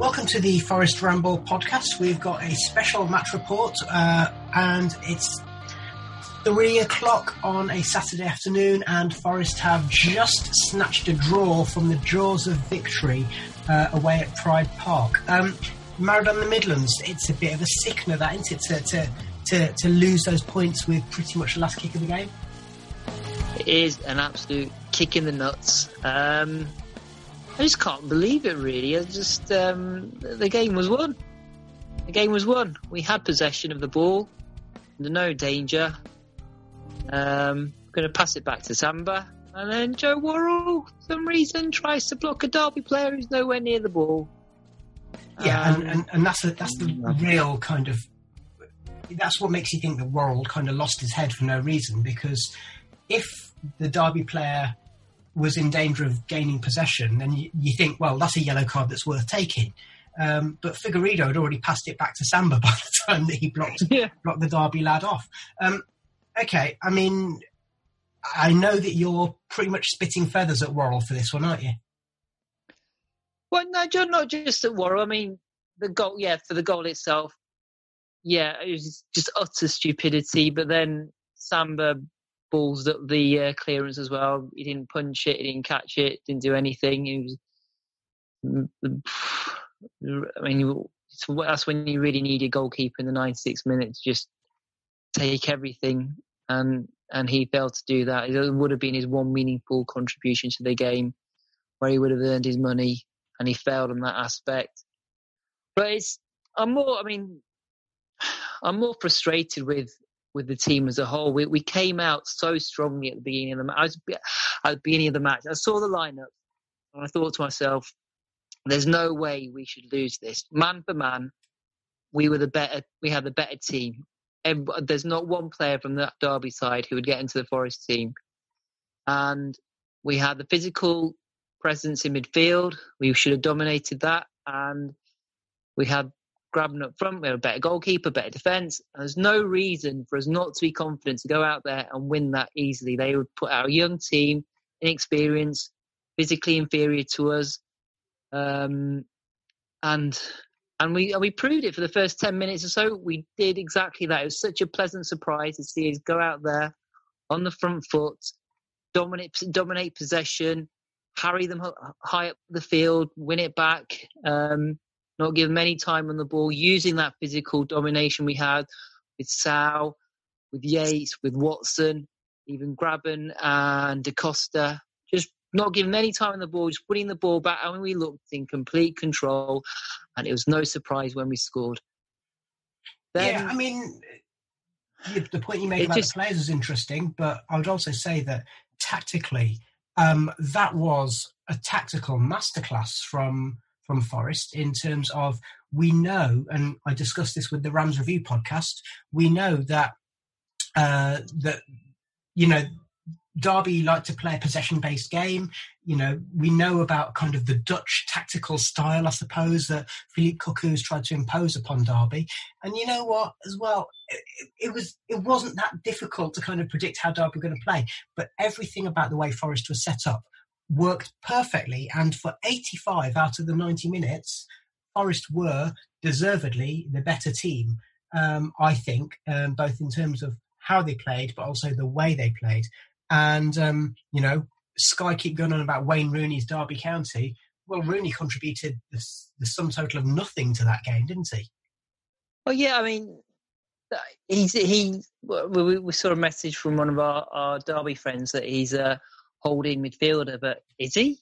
Welcome to the Forest Ramble podcast. We've got a special match report, uh, and it's three o'clock on a Saturday afternoon, and Forest have just snatched a draw from the jaws of victory uh, away at Pride Park. Um, on the Midlands, it's a bit of a sickener, that isn't it, to, to, to, to lose those points with pretty much the last kick of the game? It is an absolute kick in the nuts. Um, I just can't believe it, really. I just um, the game was won. The game was won. We had possession of the ball, no danger. Um, going to pass it back to Samba, and then Joe Worrall, for some reason, tries to block a Derby player who's nowhere near the ball. Yeah, Um, and, and, and that's the, that's the real kind of that's what makes you think the world kind of lost his head for no reason. Because if the Derby player was in danger of gaining possession, then you, you think, well, that's a yellow card that's worth taking. Um, but Figueiredo had already passed it back to Samba by the time that he blocked Yeah. blocked the Derby lad off. Um, okay, I mean, I know that you're pretty much spitting feathers at Worrall for this one, aren't you? Well, no, John, not just at Worrall. I mean, the goal, yeah, for the goal itself, yeah, it was just utter stupidity. But then Samba balls up the uh, clearance as well. He didn't punch it, he didn't catch it, didn't do anything. He was, I mean, that's when you really need your goalkeeper in the 96 minutes. Just take everything, and and he failed to do that. It would have been his one meaningful contribution to the game, where he would have earned his money, and he failed on that aspect. But it's I'm more. I mean, I'm more frustrated with with the team as a whole. We we came out so strongly at the beginning of the match. I was, at the beginning of the match, I saw the lineup, and I thought to myself, "There's no way we should lose this. Man for man, we were the better. We had the better team. And there's not one player from that Derby side who would get into the Forest team, and we had the physical presence in midfield. We should have dominated that, and we had grabbing up front. We had a better goalkeeper, better defence. There's no reason for us not to be confident to go out there and win that easily. They would put our young team, inexperienced, physically inferior to us, um, and and we and we proved it for the first ten minutes or so. We did exactly that. It was such a pleasant surprise to see us go out there on the front foot, dominate dominate possession, harry them high up the field, win it back. Um, not give them any time on the ball, using that physical domination we had with Sal, with Yates, with Watson, even Grabban and DaCosta. Just not giving them any time on the ball, just putting the ball back, and we looked in complete control. And it was no surprise when we scored. Then, yeah, I mean, the, point you make It about just- the players is interesting, but I would also say that tactically, um, that was a tactical masterclass from from Forest in terms of we know, and I discussed this with the Rams Review podcast. We know that uh, that you know Derby like to play a possession-based game. You know, we know about kind of the Dutch tactical style, I suppose, that Phillip Cocu's tried to impose upon Derby. And you know what, as well, it, it was it wasn't that difficult to kind of predict how Derby were going to play. But everything about the way Forest was set up worked perfectly. And for 85 out of the 90 minutes, Forest were deservedly the better team. Um, I think, um, both in terms of how they played, but also the way they played. And, um, you know, Sky keep going on about Wayne Rooney's Derby County. Well, Rooney contributed the, the sum total of nothing to that game, didn't he? Well, yeah, I mean, he's he. We, we saw a message from one of our, our Derby friends that he's a holding midfielder, but is he?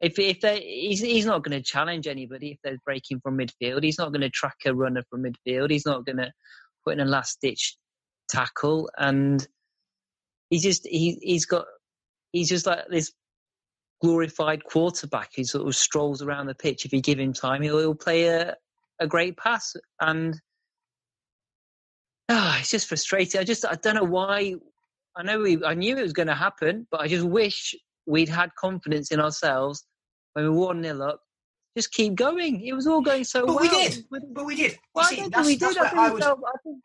If if they, he's he's not going to challenge anybody if they're breaking from midfield. He's not going to track a runner from midfield. He's not going to put in a last ditch tackle, and he just he he's got he's just like this glorified quarterback who sort of strolls around the pitch. If you give him time, he'll, he'll play a a great pass, and oh, it's just frustrating. I just I don't know why. I know we I knew it was going to happen, but I just wish we'd had confidence in ourselves when we were one nil up. Just keep going. It was all going so but well. we did. But we did. Well, see, I think we did. I think, I we was- felt, I think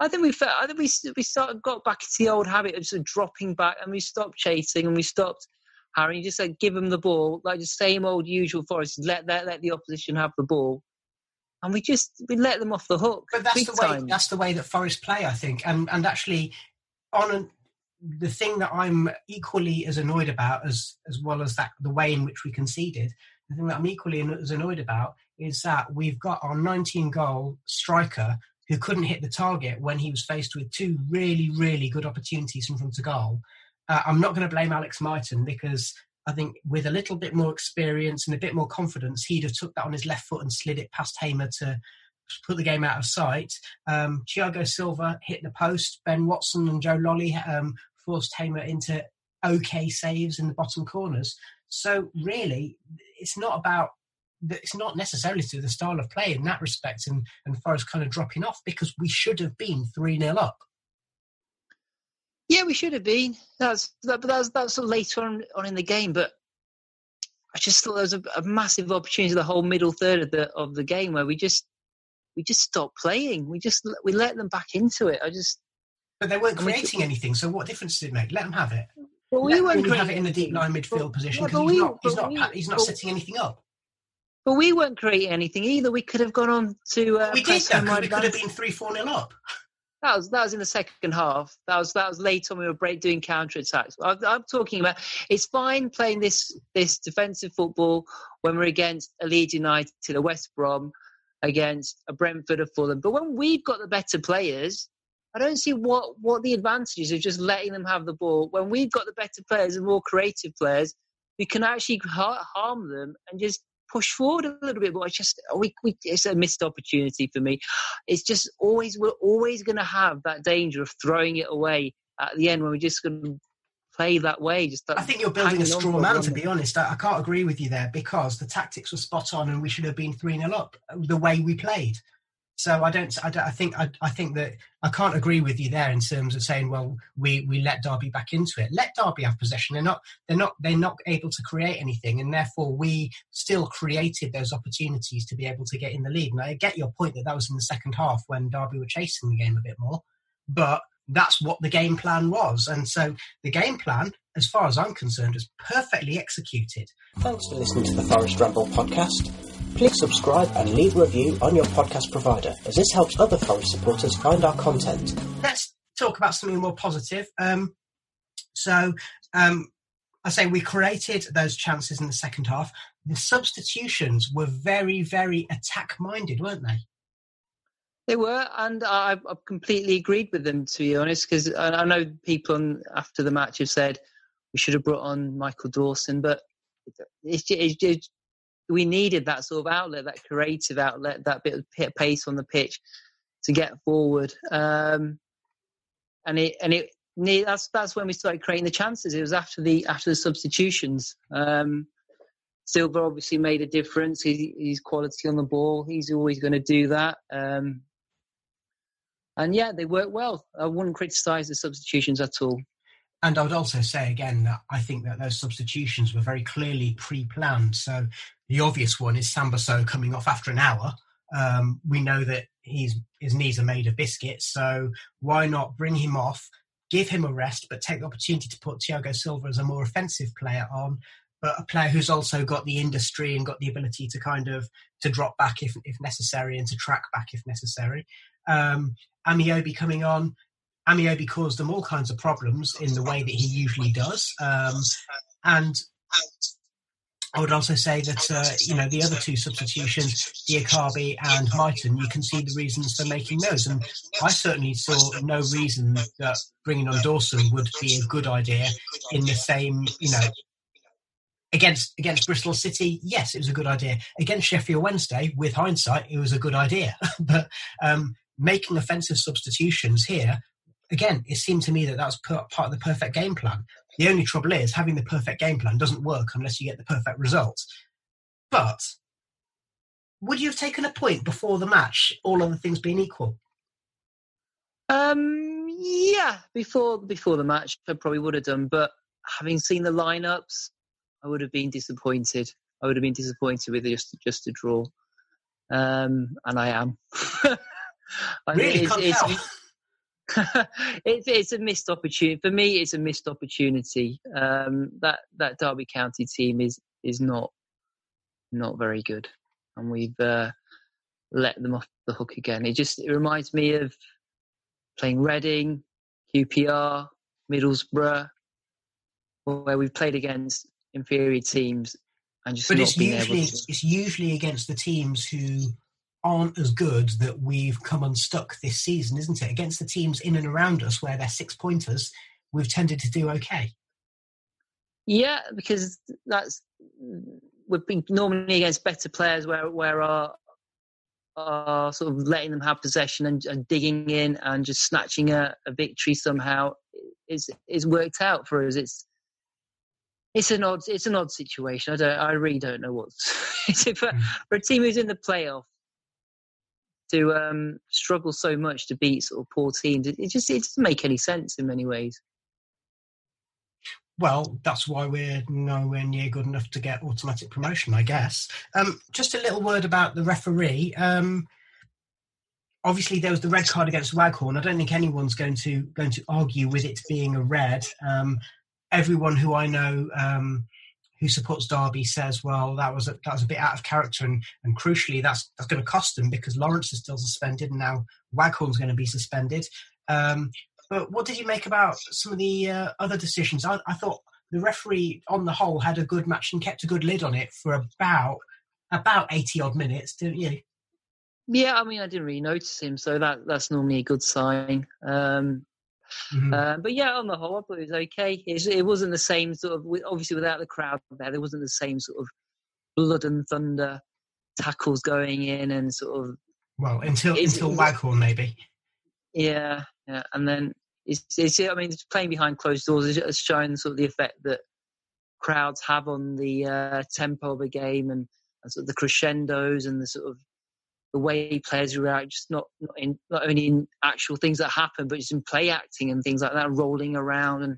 I think we felt. I think we we started got back to the old habit of just dropping back, and we stopped chasing, and we stopped. Harry, you just like give them the ball, like the same old usual for us. Let let let the opposition have the ball, and we just we let them off the hook. But that's the way. time. That's the way that Forest play, I think. And and actually, on a, the thing that I'm equally as annoyed about as as well as that the way in which we conceded. The thing that I'm equally as annoyed about is that we've got our 19 goal striker who couldn't hit the target when he was faced with two really really good opportunities in front of goal. Uh, I'm not going to blame Alex Mighten because I think with a little bit more experience and a bit more confidence, he'd have took that on his left foot and slid it past Hamer to put the game out of sight. Um, Tiago Silva hit the post. Ben Watson and Joe Lolley um, forced Hamer into okay saves in the bottom corners. So really, it's not about. It's not necessarily to the style of play in that respect, and, and Forest kind of dropping off because we should have been 3 0 up. Yeah, we should have been. That's that, that's that's later on on in the game. But I just thought there was a, a massive opportunity the whole middle third of the of the game where we just we just stopped playing. We just we let them back into it. I just But they weren't And we- creating anything, so what difference did it make? Let them have it. but we Let weren't Rooney have it creating in the deep line anything. midfield But- position because but he's not, he's not, we- pa- he's not setting anything up. But we weren't creating anything either. We could have gone on to uh, we did press though, home because we could have been 3 4 0 up. That was that was in the second half. That was that was late on. We were break doing counter attacks. I'm, I'm talking about. It's fine playing this this defensive football when we're against a Leeds United, a West Brom, against a Brentford, a Fulham. But when we've got the better players, I don't see what what the advantages of just letting them have the ball. When we've got the better players and more creative players, we can actually ha- harm them and just push forward a little bit. But it's just we, we it's a missed opportunity for me. It's just always we're always going to have that danger of throwing it away at the end when we're just going to play that way. Just that I think you're building a straw man, to be honest. I, I can't agree with you there because the tactics were spot on and we should have been 3 0 up the way we played. So I don't, I, don't, I think, I, I think that I can't agree with you there in terms of saying, well, we, we let Derby back into it. Let Derby have possession. They're not, they're not, they're not able to create anything, and therefore we still created those opportunities to be able to get in the lead. And I get your point that that was in the second half when Derby were chasing the game a bit more, but that's what the game plan was. And so the game plan, as far as I'm concerned, is perfectly executed. Thanks for listening to the Forest Ramble podcast. Please subscribe and leave a review on your podcast provider, as this helps other Forest supporters find our content. let's talk about something more positive. Um, so, um, I say we created those chances in the second half. The substitutions were very, very attack minded, weren't they? They were, and I, I completely agreed with them. To be honest, because I, I know people on, after the match have said we should have brought on Michael Dawson, but it's, ju- it's just, we needed that sort of outlet, that creative outlet, that bit of pace on the pitch to get forward. Um, and it and it that's that's when we started creating the chances. It was after the after the substitutions. Um, Silva obviously made a difference. He, quality on the ball. He's always going to do that. Um, and yeah, they work well. I wouldn't criticise the substitutions at all. And I would also say again that I think that those substitutions were very clearly pre-planned. So the obvious one is Samba Sow coming off after an hour. Um, we know that he's, his knees are made of biscuits, so why not bring him off, give him a rest, but take the opportunity to put Tiago Silva as a more offensive player on, but a player who's also got the industry and got the ability to kind of to drop back if if necessary and to track back if necessary. Um, Ameobi coming on. Ameobi caused them all kinds of problems in the way that he usually does. Um, and I would also say that, uh, you know, the other two substitutions, Diakabi and Mighten, you can see the reasons for making those. And I certainly saw no reason that bringing on Dawson would be a good idea in the same, you know, against against Bristol City, yes, it was a good idea. Against Sheffield Wednesday, with hindsight, it was a good idea. but um, making offensive substitutions here, again, it seemed to me that that was part of the perfect game plan. The only trouble is having the perfect game plan doesn't work unless you get the perfect result. But would you have taken a point before the match, all other things being equal? Um, yeah, before before the match, I probably would have done. But having seen the lineups, I would have been disappointed. I would have been disappointed with just just a draw, um, and I am. really, it's, it's, it's, it's, a missed opportunity for me. It's a missed opportunity. Um, that that Derby County team is is not not very good, and we've uh, let them off the hook again. It just it reminds me of playing Reading, QPR, Middlesbrough, where we've played against inferior teams and just. But it's usually it's usually against the teams who aren't as good that we've come unstuck this season, isn't it? Against the teams in and around us where they're six pointers, we've tended to do okay. Yeah, because that's we've been normally against better players where where our are sort of letting them have possession and, and digging in and just snatching a, a victory somehow is is worked out for us. It's it's an odd it's an odd situation. I don't I really don't know what's for, mm. for a team who's in the playoff to um, struggle so much to beat sort of poor teams. It, it just it doesn't make any sense in many ways. Well, that's why we're nowhere near good enough to get automatic promotion, I guess. Um, just a little word about the referee. Um, obviously, there was the red card against Waghorn. I don't think anyone's going to going to argue with it being a red. Um, everyone who I know um, who supports Derby says, "Well, that was a, that was a bit out of character," and, and crucially, that's that's going to cost them because Lawrence is still suspended, and now Waghorn's going to be suspended. Um, but what did you make about some of the uh, other decisions? I, I, thought the referee, on the whole, had a good match and kept a good lid on it for about about eighty odd minutes, didn't you? Yeah, I mean, I didn't really notice him, so that that's normally a good sign. Um, Mm-hmm. Uh, but yeah, on the whole, I thought it was okay. It, it, wasn't the same sort of, obviously without the crowd there, there wasn't the same sort of blood and thunder tackles going in and sort of. Well, until until Waghorn maybe. Yeah, yeah, and then it's, it's I mean, it's playing behind closed doors has shown sort of the effect that crowds have on the uh, tempo of a game and, and sort of the crescendos and the sort of the way players react, just not not, in, not only in actual things that happen, but just in play acting and things like that, rolling around and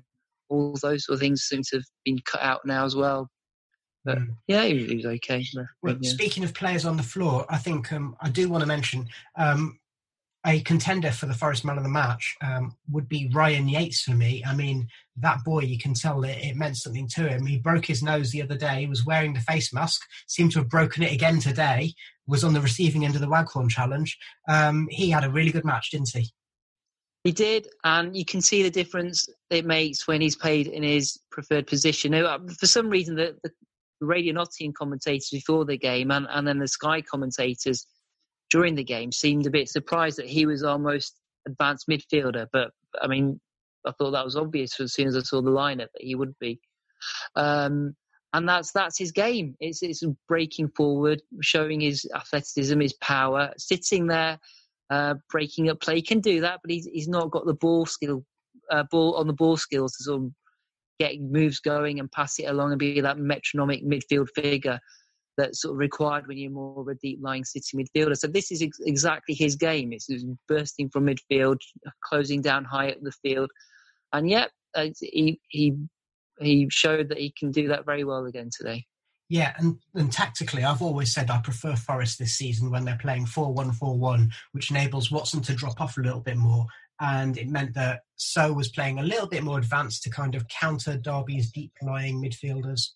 all those sort of things seem to have been cut out now as well. But mm. yeah, he, he, was okay. Well, yeah. Speaking of players on the floor, I think um, I do want to mention um, a contender for the Forest Man of the Match um, would be Ryan Yates for me. I mean, that boy, you can tell that it meant something to him. He broke his nose the other day, he was wearing the face mask, seemed to have broken it again today, was on the receiving end of the Waghorn challenge. Um, he had a really good match, didn't he? He did, and you can see the difference it makes when he's played in his preferred position. Now, uh, for some reason, the, the Radio Nottingham commentators before the game and, and then the Sky commentators during the game seemed a bit surprised that he was our most advanced midfielder. But I mean, I thought that was obvious as soon as I saw the lineup that he would be. Um, and that's that's his game. It's it's breaking forward, showing his athleticism, his power, sitting there, uh, breaking up play. He can do that, but he's he's not got the ball skill, uh, ball on the ball skills to sort of get moves going and pass it along and be that metronomic midfield figure that's sort of required when you're more of a deep lying city midfielder. Sow this is ex- exactly his game. It's bursting from midfield, closing down high at the field, and yet uh, he he he showed that he can do that very well again today. Yeah, and, and tactically, I've always said I prefer Forest this season when they're playing 4 1 4 1, which enables Watson to drop off a little bit more. And it meant that So was playing a little bit more advanced to kind of counter Derby's deep lying midfielders.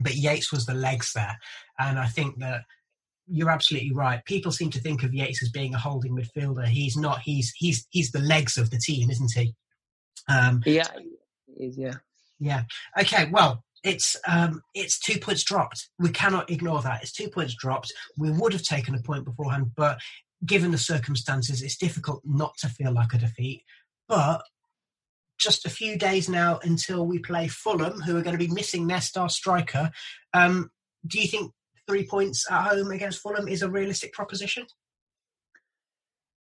But Yates was the legs there. And I think that you're absolutely right. People seem to think of Yates as being a holding midfielder. He's not. He's he's he's the legs of the team, isn't he? Um, yeah, is. Yeah. Yeah. Okay. Well, it's um, it's two points dropped. We cannot ignore that. It's two points dropped. We would have taken a point beforehand, but given the circumstances, it's difficult not to feel like a defeat. But just a few days now until we play Fulham, who are going to be missing their star striker. Um, do you think three points at home against Fulham is a realistic proposition?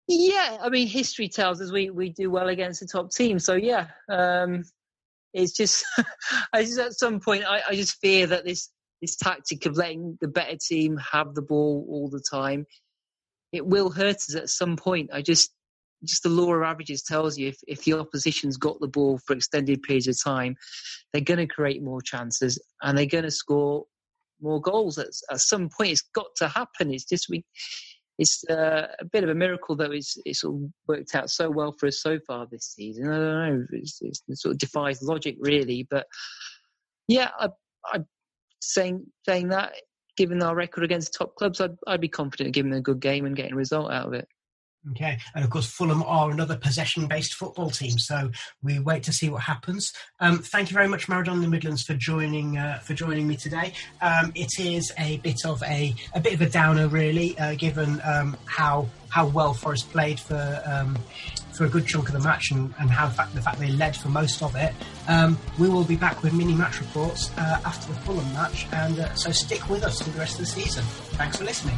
Yeah, I mean, history tells us we, we do well against the top team. So yeah, um, it's just, I just at some point I, I just fear that this this tactic of letting the better team have the ball all the time, it will hurt us at some point. I just just the law of averages tells you if, if the opposition's got the ball for extended periods of time, they're going to create more chances and they're going to score more goals. At, at some point, it's got to happen. It's just we it's uh, a bit of a miracle that it's, it's of worked out so well for us so far this season. I don't know, it's, it's, it sort of defies logic really, but yeah, I, I'm saying saying that given our record against top clubs, I'd, I'd be confident giving them a good game and getting a result out of it. Okay, and of course Fulham are another possession-based football team, so we wait to see what happens. Um, thank you very much, Maradona the Midlands, for joining uh, for joining me today. Um, it is a bit of a a bit of a downer, really, uh, given um, how how well Forest played for um, for a good chunk of the match and, and how the fact, the fact they led for most of it. Um, we will be back with mini match reports uh, after the Fulham match, and uh, so stick with us for the rest of the season. Thanks for listening.